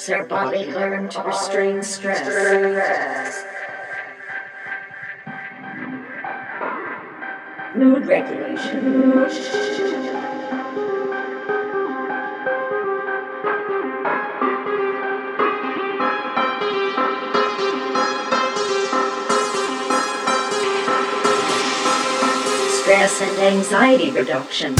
helps our body learn to restrain stress. Mood regulation. Stress and anxiety reduction.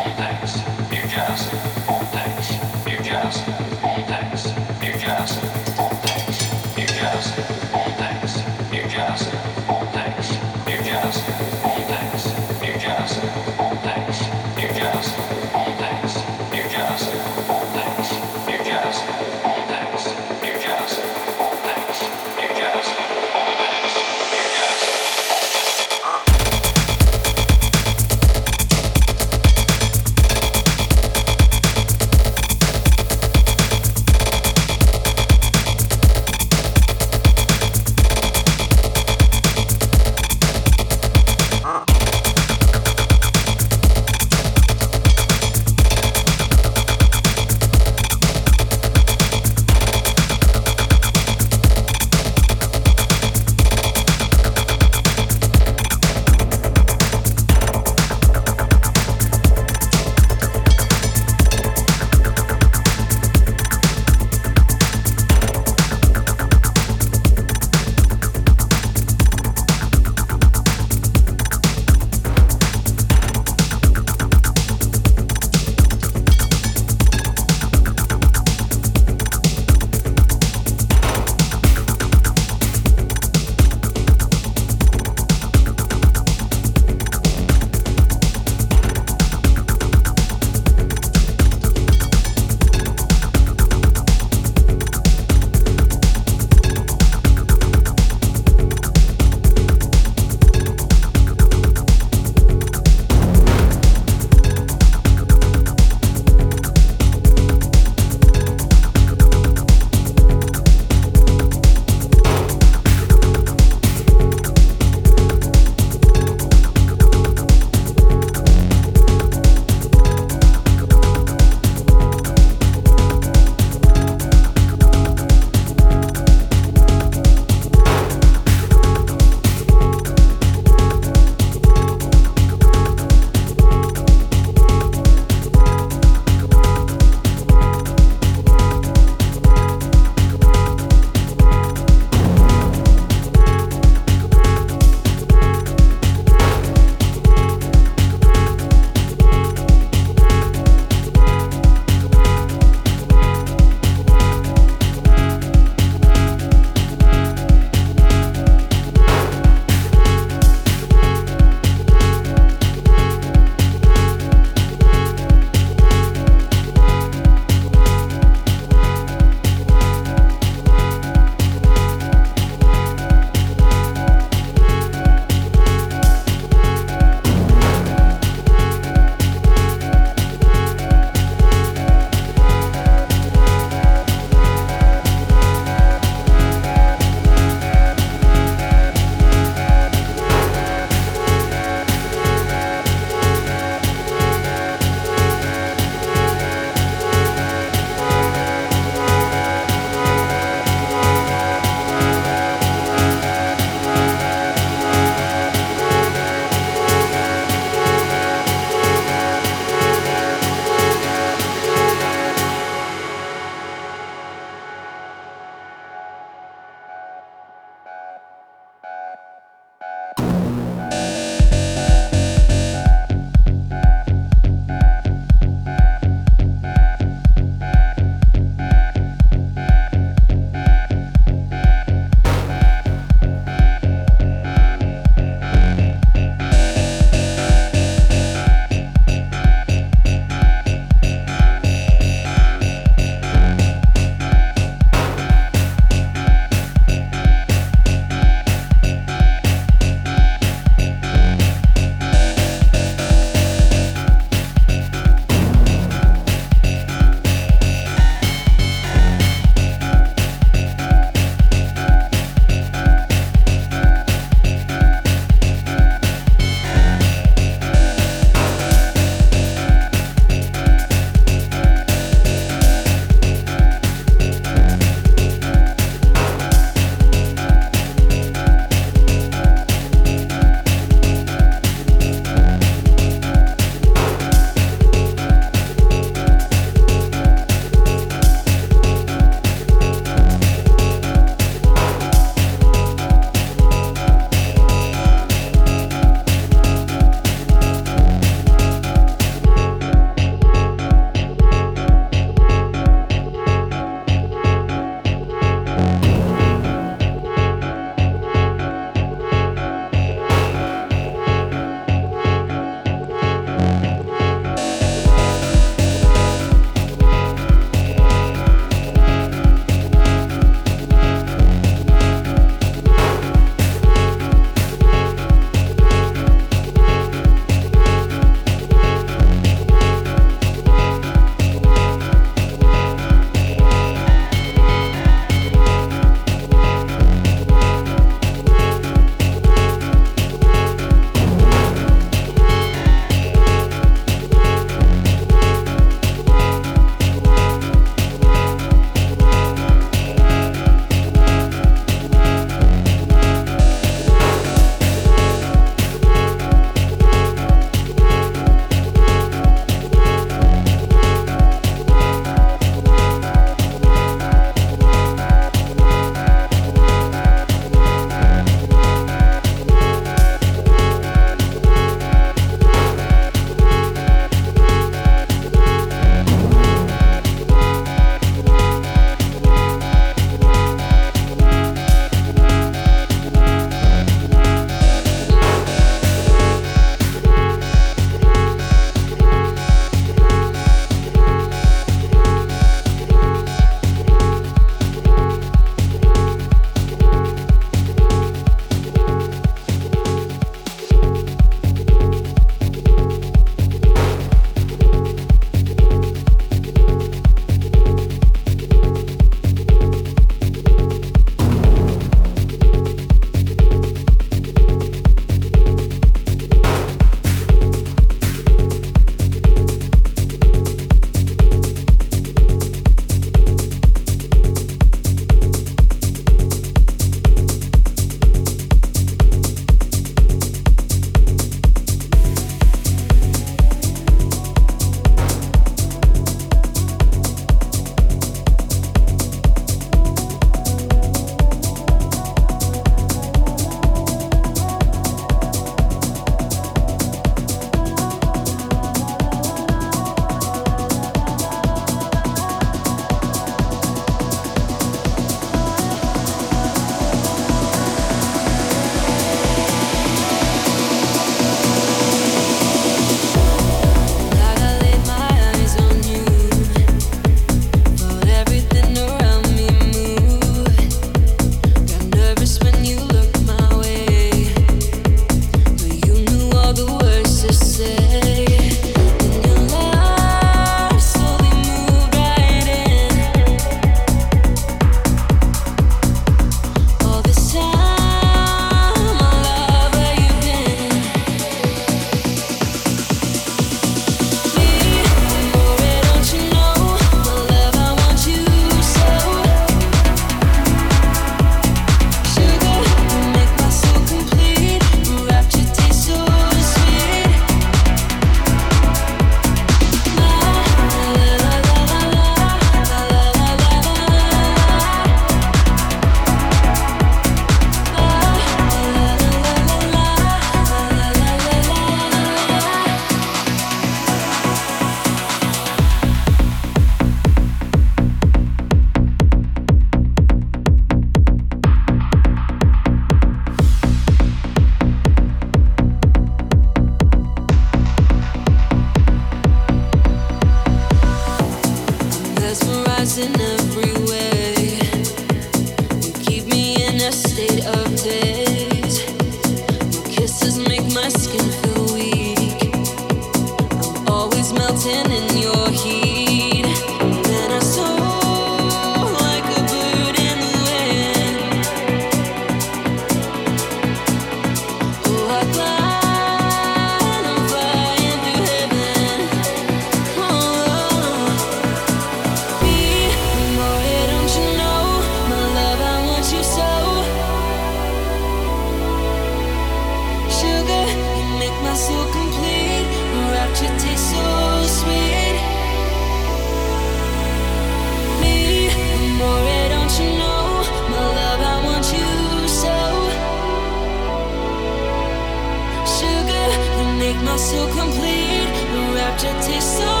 so complete. The rapture tastes so.